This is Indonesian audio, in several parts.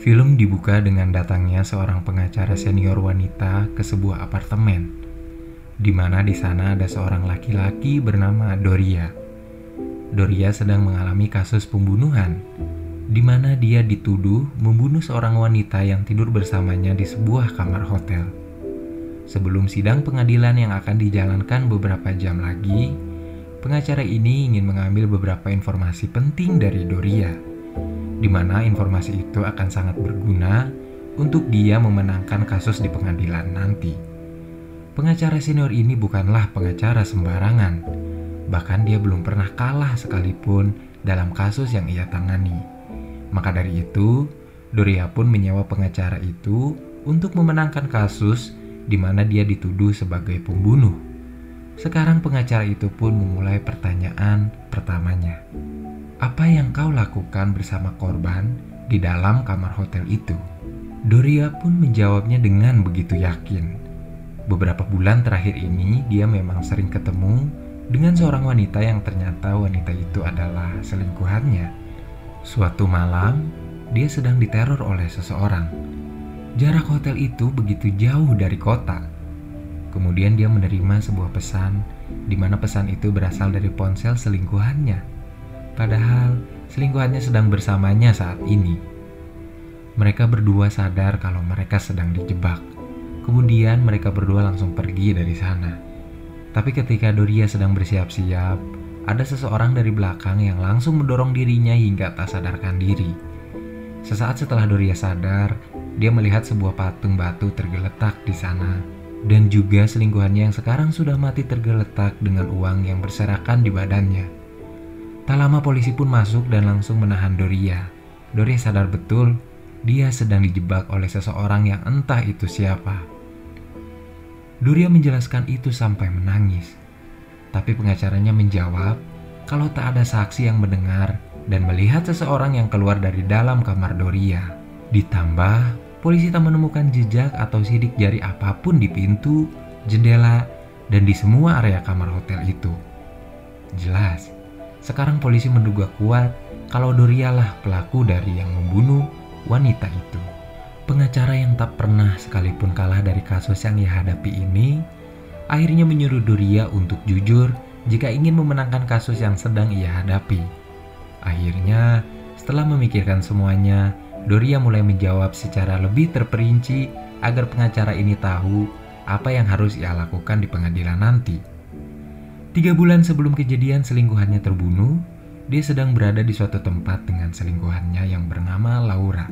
Film dibuka dengan datangnya seorang pengacara senior wanita ke sebuah apartemen, di mana di sana ada seorang laki-laki bernama Doria. Doria sedang mengalami kasus pembunuhan, di mana dia dituduh membunuh seorang wanita yang tidur bersamanya di sebuah kamar hotel. Sebelum sidang pengadilan yang akan dijalankan beberapa jam lagi, pengacara ini ingin mengambil beberapa informasi penting dari Doria di mana informasi itu akan sangat berguna untuk dia memenangkan kasus di pengadilan nanti. Pengacara senior ini bukanlah pengacara sembarangan, bahkan dia belum pernah kalah sekalipun dalam kasus yang ia tangani. Maka dari itu, Doria pun menyewa pengacara itu untuk memenangkan kasus di mana dia dituduh sebagai pembunuh. Sekarang pengacara itu pun memulai pertanyaan pertamanya. Apa yang kau lakukan bersama korban di dalam kamar hotel itu? Doria pun menjawabnya dengan begitu yakin. Beberapa bulan terakhir ini, dia memang sering ketemu dengan seorang wanita yang ternyata wanita itu adalah selingkuhannya. Suatu malam, dia sedang diteror oleh seseorang. Jarak hotel itu begitu jauh dari kota. Kemudian dia menerima sebuah pesan, di mana pesan itu berasal dari ponsel selingkuhannya. Padahal selingkuhannya sedang bersamanya saat ini. Mereka berdua sadar kalau mereka sedang dijebak. Kemudian mereka berdua langsung pergi dari sana. Tapi ketika Doria sedang bersiap-siap, ada seseorang dari belakang yang langsung mendorong dirinya hingga tak sadarkan diri. Sesaat setelah Doria sadar, dia melihat sebuah patung batu tergeletak di sana dan juga selingkuhannya yang sekarang sudah mati tergeletak dengan uang yang berserakan di badannya. Tak lama polisi pun masuk dan langsung menahan Doria. Doria sadar betul dia sedang dijebak oleh seseorang yang entah itu siapa. Doria menjelaskan itu sampai menangis. Tapi pengacaranya menjawab kalau tak ada saksi yang mendengar dan melihat seseorang yang keluar dari dalam kamar Doria. Ditambah, polisi tak menemukan jejak atau sidik jari apa pun di pintu, jendela, dan di semua area kamar hotel itu. Jelas, sekarang polisi menduga kuat kalau Doria lah pelaku dari yang membunuh wanita itu. Pengacara yang tak pernah sekalipun kalah dari kasus yang ia hadapi ini, akhirnya menyuruh Doria untuk jujur jika ingin memenangkan kasus yang sedang ia hadapi. Akhirnya, setelah memikirkan semuanya, Doria mulai menjawab secara lebih terperinci agar pengacara ini tahu apa yang harus ia lakukan di pengadilan nanti. Tiga bulan sebelum kejadian selingkuhannya terbunuh, dia sedang berada di suatu tempat dengan selingkuhannya yang bernama Laura.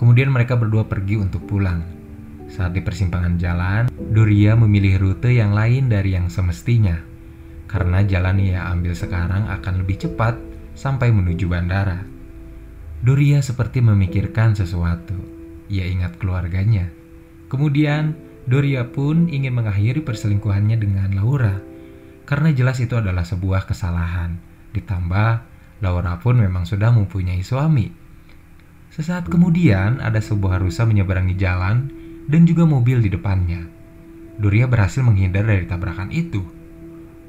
Kemudian mereka berdua pergi untuk pulang. Saat di persimpangan jalan, Doria memilih rute yang lain dari yang semestinya. Karena jalan yang ia ambil sekarang akan lebih cepat sampai menuju bandara. Doria seperti memikirkan sesuatu. Ia ingat keluarganya. Kemudian, Doria pun ingin mengakhiri perselingkuhannya dengan Laura karena jelas itu adalah sebuah kesalahan. Ditambah, Laura pun memang sudah mempunyai suami. Sesaat kemudian, ada sebuah rusa menyeberangi jalan dan juga mobil di depannya. Doria berhasil menghindar dari tabrakan itu.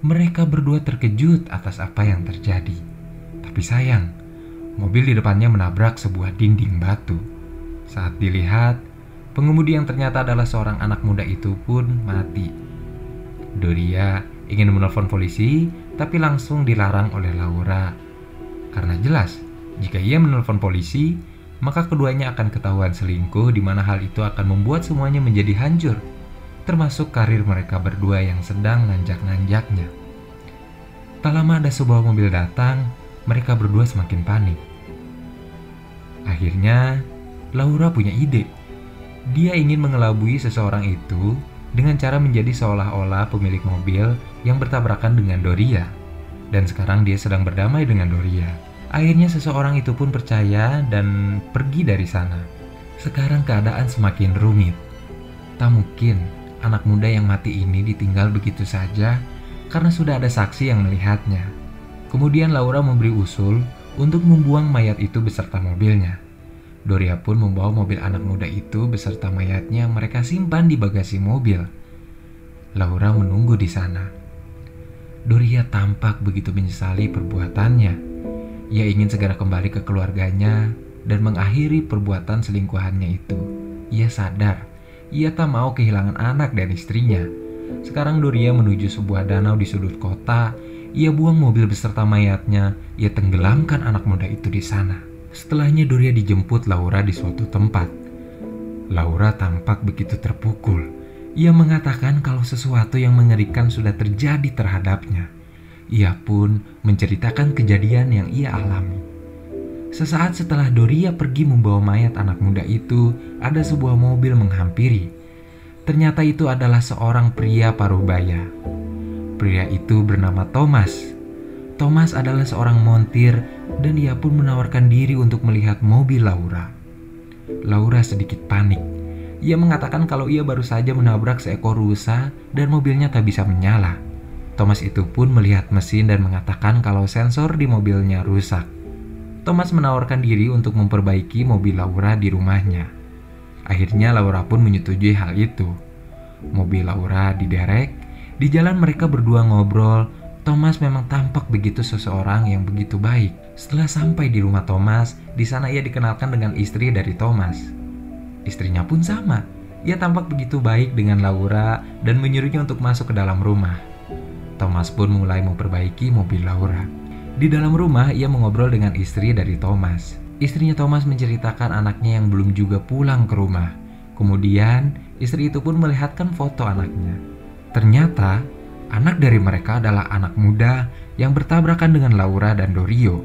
Mereka berdua terkejut atas apa yang terjadi. Tapi sayang, mobil di depannya menabrak sebuah dinding batu. Saat dilihat, pengemudi yang ternyata adalah seorang anak muda itu pun mati. Doria ingin menelpon polisi, tapi langsung dilarang oleh Laura. Karena jelas, jika ia menelpon polisi, maka keduanya akan ketahuan selingkuh di mana hal itu akan membuat semuanya menjadi hancur, termasuk karir mereka berdua yang sedang nanjak-nanjaknya. Tak lama ada sebuah mobil datang, mereka berdua semakin panik. Akhirnya, Laura punya ide. Dia ingin mengelabui seseorang itu dengan cara menjadi seolah-olah pemilik mobil yang bertabrakan dengan Doria. Dan sekarang dia sedang berdamai dengan Doria. Akhirnya seseorang itu pun percaya dan pergi dari sana. Sekarang keadaan semakin rumit. Tak mungkin anak muda yang mati ini ditinggal begitu saja karena sudah ada saksi yang melihatnya. Kemudian Laura memberi usul untuk membuang mayat itu beserta mobilnya. Doria pun membawa mobil anak muda itu beserta mayatnya mereka simpan di bagasi mobil. Laura menunggu di sana. Doria tampak begitu menyesali perbuatannya. Ia ingin segera kembali ke keluarganya dan mengakhiri perbuatan selingkuhannya itu. Ia sadar, ia tak mau kehilangan anak dan istrinya. Sekarang Doria menuju sebuah danau di sudut kota. Ia buang mobil beserta mayatnya. Ia tenggelamkan anak muda itu di sana. Setelahnya Doria dijemput Laura di suatu tempat. Laura tampak begitu terpukul. Ia mengatakan kalau sesuatu yang mengerikan sudah terjadi terhadapnya. Ia pun menceritakan kejadian yang ia alami. Sesaat setelah Doria pergi membawa mayat anak muda itu, ada sebuah mobil menghampiri. Ternyata itu adalah seorang pria paruh baya. Pria itu bernama Thomas. Thomas adalah seorang montir dan ia pun menawarkan diri untuk melihat mobil Laura. Laura sedikit panik. Ia mengatakan kalau ia baru saja menabrak seekor rusa dan mobilnya tak bisa menyala. Thomas itu pun melihat mesin dan mengatakan kalau sensor di mobilnya rusak. Thomas menawarkan diri untuk memperbaiki mobil Laura di rumahnya. Akhirnya Laura pun menyetujui hal itu. Mobil Laura diderek, di jalan mereka berdua ngobrol. Thomas memang tampak begitu seseorang yang begitu baik. Setelah sampai di rumah Thomas, di sana ia dikenalkan dengan istri dari Thomas. Istrinya pun sama. Ia tampak begitu baik dengan Laura dan menyuruhnya untuk masuk ke dalam rumah. Thomas pun mulai memperbaiki mobil Laura. Di dalam rumah, ia mengobrol dengan istri dari Thomas. Istrinya Thomas menceritakan anaknya yang belum juga pulang ke rumah. Kemudian, istri itu pun melihatkan foto anaknya. Ternyata, anak dari mereka adalah anak muda yang bertabrakan dengan Laura dan Dorio.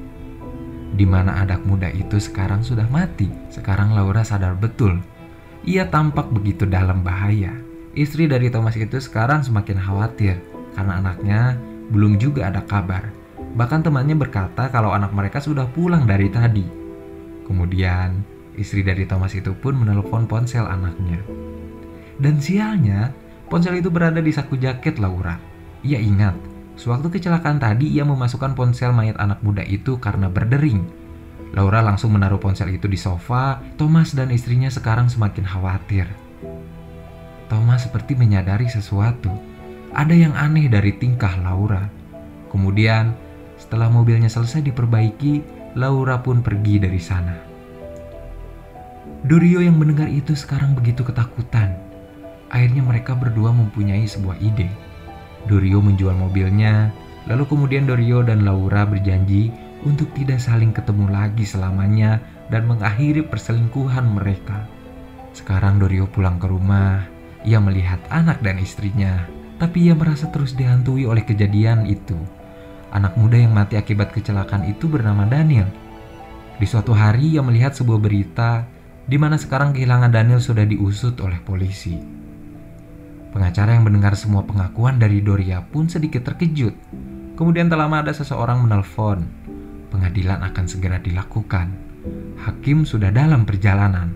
Di mana anak muda itu sekarang sudah mati. Sekarang Laura sadar betul. Ia tampak begitu dalam bahaya. Istri dari Thomas itu sekarang semakin khawatir karena anaknya belum juga ada kabar. Bahkan temannya berkata kalau anak mereka sudah pulang dari tadi. Kemudian, istri dari Thomas itu pun menelpon ponsel anaknya. Dan sialnya, ponsel itu berada di saku jaket Laura. Ia ingat, sewaktu kecelakaan tadi ia memasukkan ponsel mayat anak muda itu karena berdering. Laura langsung menaruh ponsel itu di sofa. Thomas dan istrinya sekarang semakin khawatir. Thomas seperti menyadari sesuatu ada yang aneh dari tingkah Laura. Kemudian, setelah mobilnya selesai diperbaiki, Laura pun pergi dari sana. Dorio yang mendengar itu sekarang begitu ketakutan. Akhirnya mereka berdua mempunyai sebuah ide. Dorio menjual mobilnya, lalu kemudian Dorio dan Laura berjanji untuk tidak saling ketemu lagi selamanya dan mengakhiri perselingkuhan mereka. Sekarang Dorio pulang ke rumah, ia melihat anak dan istrinya tapi ia merasa terus dihantui oleh kejadian itu. Anak muda yang mati akibat kecelakaan itu bernama Daniel. Di suatu hari ia melihat sebuah berita di mana sekarang kehilangan Daniel sudah diusut oleh polisi. Pengacara yang mendengar semua pengakuan dari Doria pun sedikit terkejut. Kemudian tak lama ada seseorang menelpon. Pengadilan akan segera dilakukan. Hakim sudah dalam perjalanan.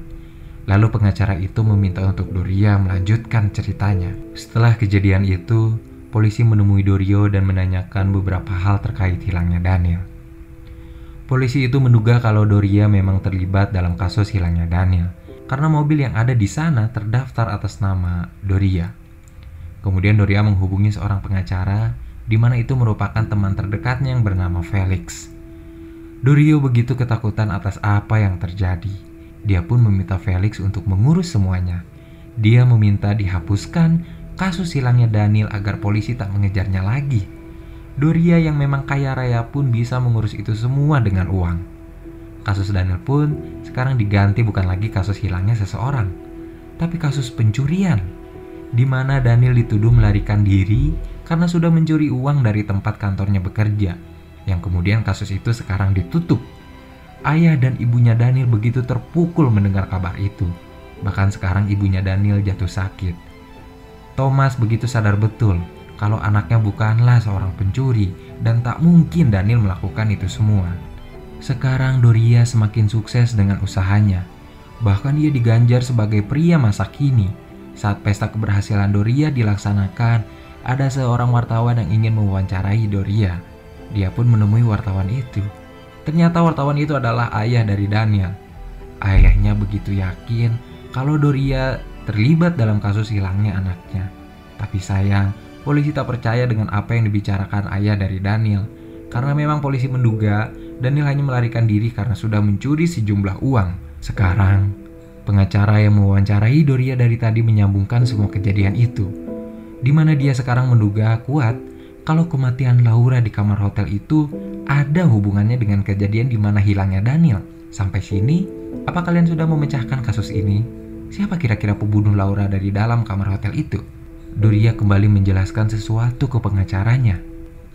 Lalu pengacara itu meminta untuk Doria melanjutkan ceritanya. Setelah kejadian itu, polisi menemui Dorio dan menanyakan beberapa hal terkait hilangnya Daniel. Polisi itu menduga kalau Doria memang terlibat dalam kasus hilangnya Daniel karena mobil yang ada di sana terdaftar atas nama Doria. Kemudian Doria menghubungi seorang pengacara di mana itu merupakan teman terdekatnya yang bernama Felix. Dorio begitu ketakutan atas apa yang terjadi dia pun meminta Felix untuk mengurus semuanya. Dia meminta dihapuskan kasus hilangnya Daniel agar polisi tak mengejarnya lagi. Doria yang memang kaya raya pun bisa mengurus itu semua dengan uang. Kasus Daniel pun sekarang diganti bukan lagi kasus hilangnya seseorang, tapi kasus pencurian, di mana Daniel dituduh melarikan diri karena sudah mencuri uang dari tempat kantornya bekerja, yang kemudian kasus itu sekarang ditutup Ayah dan ibunya Daniel begitu terpukul mendengar kabar itu. Bahkan sekarang ibunya Daniel jatuh sakit. Thomas begitu sadar betul kalau anaknya bukanlah seorang pencuri dan tak mungkin Daniel melakukan itu semua. Sekarang Doria semakin sukses dengan usahanya. Bahkan ia diganjar sebagai pria masa kini. Saat pesta keberhasilan Doria dilaksanakan, ada seorang wartawan yang ingin mewawancarai Doria. Dia pun menemui wartawan itu. Ternyata wartawan itu adalah ayah dari Daniel. Ayahnya begitu yakin kalau Doria terlibat dalam kasus hilangnya anaknya. Tapi sayang, polisi tak percaya dengan apa yang dibicarakan ayah dari Daniel. Karena memang polisi menduga Daniel hanya melarikan diri karena sudah mencuri sejumlah uang. Sekarang, pengacara yang mewawancarai Doria dari tadi menyambungkan semua kejadian itu, di mana dia sekarang menduga kuat kalau kematian Laura di kamar hotel itu ada hubungannya dengan kejadian di mana hilangnya Daniel. Sampai sini, apa kalian sudah memecahkan kasus ini? Siapa kira-kira pembunuh Laura dari dalam kamar hotel itu? Doria kembali menjelaskan sesuatu ke pengacaranya.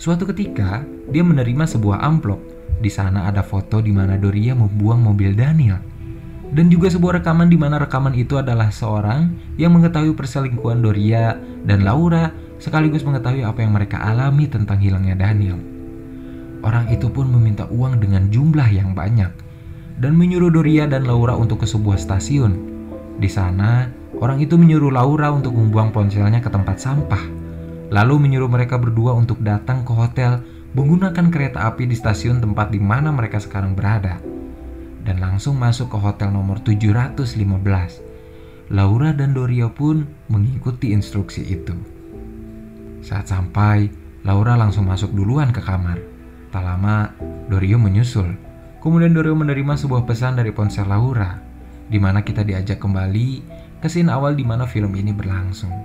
Suatu ketika, dia menerima sebuah amplop. Di sana ada foto di mana Doria membuang mobil Daniel dan juga sebuah rekaman di mana rekaman itu adalah seorang yang mengetahui perselingkuhan Doria dan Laura sekaligus mengetahui apa yang mereka alami tentang hilangnya Daniel. Orang itu pun meminta uang dengan jumlah yang banyak dan menyuruh Doria dan Laura untuk ke sebuah stasiun. Di sana, orang itu menyuruh Laura untuk membuang ponselnya ke tempat sampah, lalu menyuruh mereka berdua untuk datang ke hotel menggunakan kereta api di stasiun tempat di mana mereka sekarang berada dan langsung masuk ke hotel nomor 715. Laura dan Doria pun mengikuti instruksi itu. Saat sampai, Laura langsung masuk duluan ke kamar. Tak lama, Dorio menyusul. Kemudian Dorio menerima sebuah pesan dari ponsel Laura, di mana kita diajak kembali ke scene awal di mana film ini berlangsung.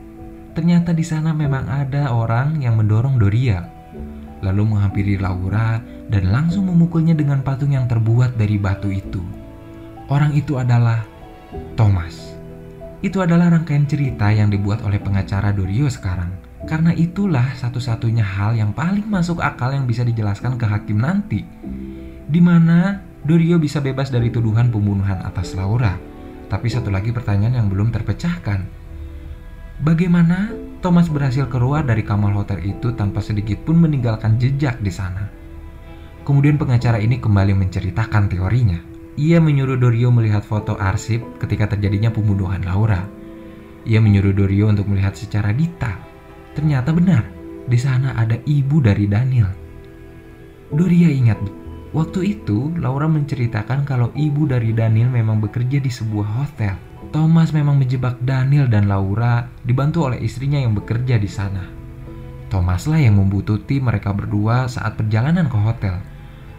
Ternyata di sana memang ada orang yang mendorong Doria, lalu menghampiri Laura dan langsung memukulnya dengan patung yang terbuat dari batu itu. Orang itu adalah Thomas. Itu adalah rangkaian cerita yang dibuat oleh pengacara Dorio sekarang. Karena itulah satu-satunya hal yang paling masuk akal yang bisa dijelaskan ke hakim nanti. Di mana Dorio bisa bebas dari tuduhan pembunuhan atas Laura. Tapi satu lagi pertanyaan yang belum terpecahkan. Bagaimana Thomas berhasil keluar dari kamar hotel itu tanpa sedikit pun meninggalkan jejak di sana? Kemudian pengacara ini kembali menceritakan teorinya. Ia menyuruh Dorio melihat foto arsip ketika terjadinya pembunuhan Laura. Ia menyuruh Dorio untuk melihat secara detail. Ternyata benar, di sana ada ibu dari Daniel. Doria ingat, waktu itu Laura menceritakan kalau ibu dari Daniel memang bekerja di sebuah hotel. Thomas memang menjebak Daniel dan Laura dibantu oleh istrinya yang bekerja di sana. Thomas lah yang membututi mereka berdua saat perjalanan ke hotel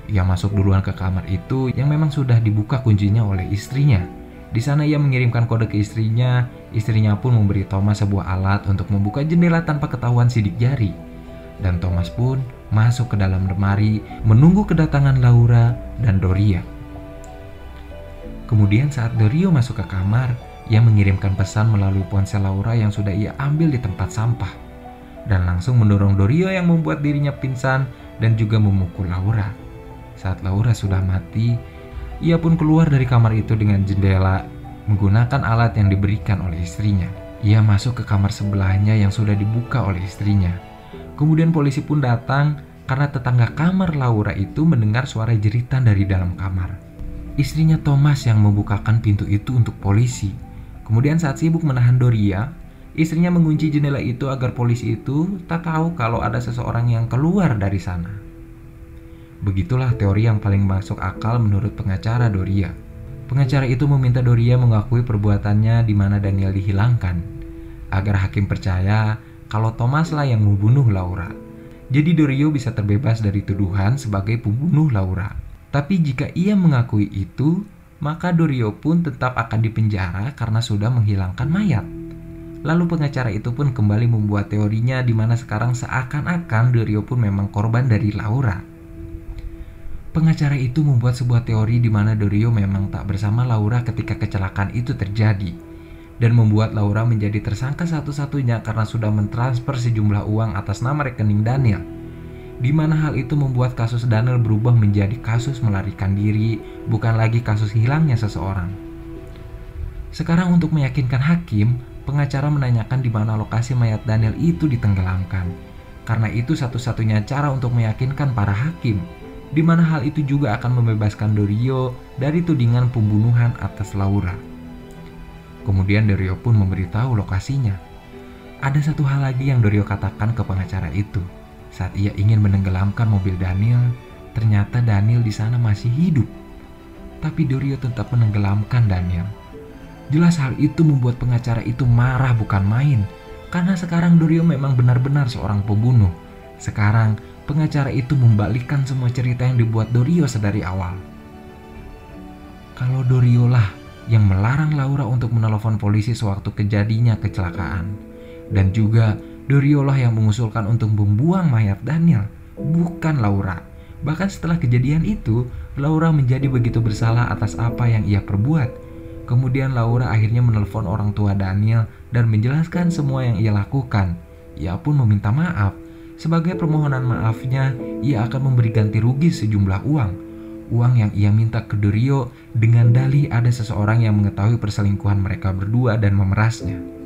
ia masuk duluan ke kamar itu yang memang sudah dibuka kuncinya oleh istrinya. Di sana ia mengirimkan kode ke istrinya, istrinya pun memberi Thomas sebuah alat untuk membuka jendela tanpa ketahuan sidik jari. Dan Thomas pun masuk ke dalam lemari menunggu kedatangan Laura dan Doria. Kemudian saat Dorio masuk ke kamar, ia mengirimkan pesan melalui ponsel Laura yang sudah ia ambil di tempat sampah. Dan langsung mendorong Dorio yang membuat dirinya pingsan dan juga memukul Laura. Saat Laura sudah mati, ia pun keluar dari kamar itu dengan jendela menggunakan alat yang diberikan oleh istrinya. Ia masuk ke kamar sebelahnya yang sudah dibuka oleh istrinya. Kemudian polisi pun datang karena tetangga kamar Laura itu mendengar suara jeritan dari dalam kamar. Istrinya Thomas yang membukakan pintu itu untuk polisi. Kemudian saat sibuk menahan Doria, istrinya mengunci jendela itu agar polisi itu tak tahu kalau ada seseorang yang keluar dari sana. Begitulah teori yang paling masuk akal menurut pengacara Doria. Pengacara itu meminta Doria mengakui perbuatannya di mana Daniel dihilangkan, agar hakim percaya kalau Thomas lah yang membunuh Laura. Jadi Dorio bisa terbebas dari tuduhan sebagai pembunuh Laura. Tapi jika ia mengakui itu, maka Dorio pun tetap akan dipenjara karena sudah menghilangkan mayat. Lalu pengacara itu pun kembali membuat teorinya di mana sekarang seakan-akan Dorio pun memang korban dari Laura. Pengacara itu membuat sebuah teori di mana Dorio memang tak bersama Laura ketika kecelakaan itu terjadi dan membuat Laura menjadi tersangka satu-satunya karena sudah mentransfer sejumlah uang atas nama rekening Daniel. Di mana hal itu membuat kasus Daniel berubah menjadi kasus melarikan diri, bukan lagi kasus hilangnya seseorang. Sekarang untuk meyakinkan hakim, pengacara menanyakan di mana lokasi mayat Daniel itu ditenggelamkan. Karena itu satu-satunya cara untuk meyakinkan para hakim di mana hal itu juga akan membebaskan Dorio dari tudingan pembunuhan atas Laura. Kemudian Dorio pun memberitahu lokasinya. Ada satu hal lagi yang Dorio katakan ke pengacara itu. Saat ia ingin menenggelamkan mobil Daniel, ternyata Daniel di sana masih hidup. Tapi Dorio tetap menenggelamkan Daniel. Jelas hal itu membuat pengacara itu marah bukan main, karena sekarang Dorio memang benar-benar seorang pembunuh. Sekarang pengacara itu membalikkan semua cerita yang dibuat Dorio sedari awal. Kalau Dorio lah yang melarang Laura untuk menelpon polisi sewaktu kejadinya kecelakaan. Dan juga Dorio lah yang mengusulkan untuk membuang mayat Daniel, bukan Laura. Bahkan setelah kejadian itu, Laura menjadi begitu bersalah atas apa yang ia perbuat. Kemudian Laura akhirnya menelpon orang tua Daniel dan menjelaskan semua yang ia lakukan. Ia pun meminta maaf. Sebagai permohonan maafnya, ia akan memberi ganti rugi sejumlah uang uang yang ia minta ke Dorio dengan dalih ada seseorang yang mengetahui perselingkuhan mereka berdua dan memerasnya.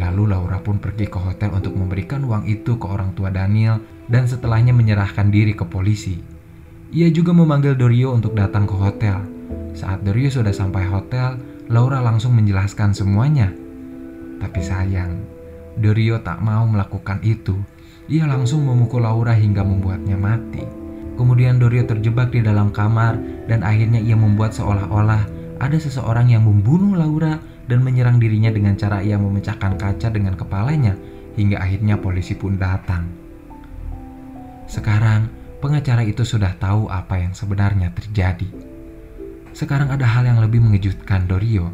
Lalu Laura pun pergi ke hotel untuk memberikan uang itu ke orang tua Daniel dan setelahnya menyerahkan diri ke polisi. Ia juga memanggil Dorio untuk datang ke hotel. Saat Dorio sudah sampai hotel, Laura langsung menjelaskan semuanya. Tapi sayang, Dorio tak mau melakukan itu. Ia langsung memukul Laura hingga membuatnya mati. Kemudian Dorio terjebak di dalam kamar dan akhirnya ia membuat seolah-olah ada seseorang yang membunuh Laura dan menyerang dirinya dengan cara ia memecahkan kaca dengan kepalanya hingga akhirnya polisi pun datang. Sekarang pengacara itu sudah tahu apa yang sebenarnya terjadi. Sekarang ada hal yang lebih mengejutkan Dorio.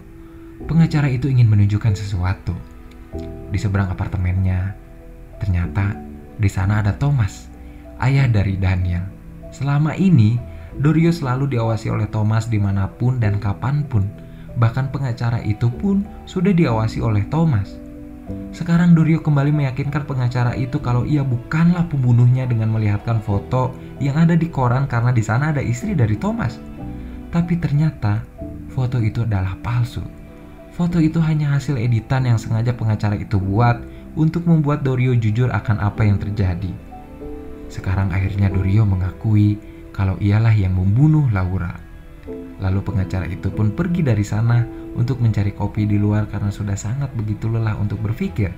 Pengacara itu ingin menunjukkan sesuatu. Di seberang apartemennya, ternyata di sana ada Thomas, ayah dari Daniel. Selama ini, Dorio selalu diawasi oleh Thomas di mana pun dan kapan pun. Bahkan pengacara itu pun sudah diawasi oleh Thomas. Sekarang Dorio kembali meyakinkan pengacara itu kalau ia bukanlah pembunuhnya dengan melihatkan foto yang ada di koran karena di sana ada istri dari Thomas. Tapi ternyata foto itu adalah palsu. Foto itu hanya hasil editan yang sengaja pengacara itu buat untuk membuat Dorio jujur akan apa yang terjadi. Sekarang akhirnya Dorio mengakui kalau ialah yang membunuh Laura. Lalu pengacara itu pun pergi dari sana untuk mencari kopi di luar karena sudah sangat begitu lelah untuk berpikir.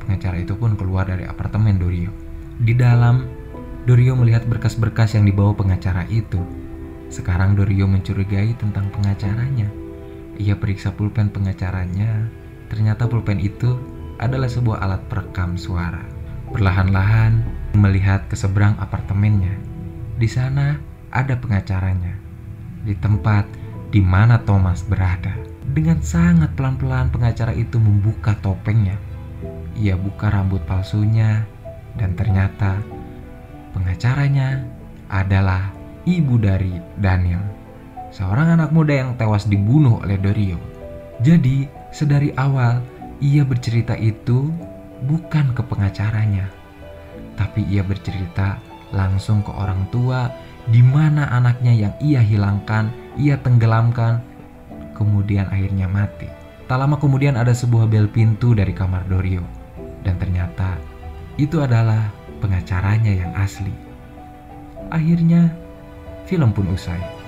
Pengacara itu pun keluar dari apartemen Dorio. Di dalam, Dorio melihat berkas-berkas yang dibawa pengacara itu. Sekarang Dorio mencurigai tentang pengacaranya. Ia periksa pulpen pengacaranya. Ternyata pulpen itu adalah sebuah alat perekam suara. Perlahan-lahan, melihat ke seberang apartemennya. Di sana ada pengacaranya. Di tempat di mana Thomas berada. Dengan sangat pelan-pelan pengacara itu membuka topengnya. Ia buka rambut palsunya dan ternyata pengacaranya adalah ibu dari Daniel. Seorang anak muda yang tewas dibunuh oleh Dorio. Jadi, sedari awal ia bercerita itu bukan ke pengacaranya, tapi ia bercerita langsung ke orang tua di mana anaknya yang ia hilangkan, ia tenggelamkan, kemudian akhirnya mati. Tak lama kemudian ada sebuah bel pintu dari kamar Dorio, dan ternyata itu adalah pengacaranya yang asli. Akhirnya, film pun usai.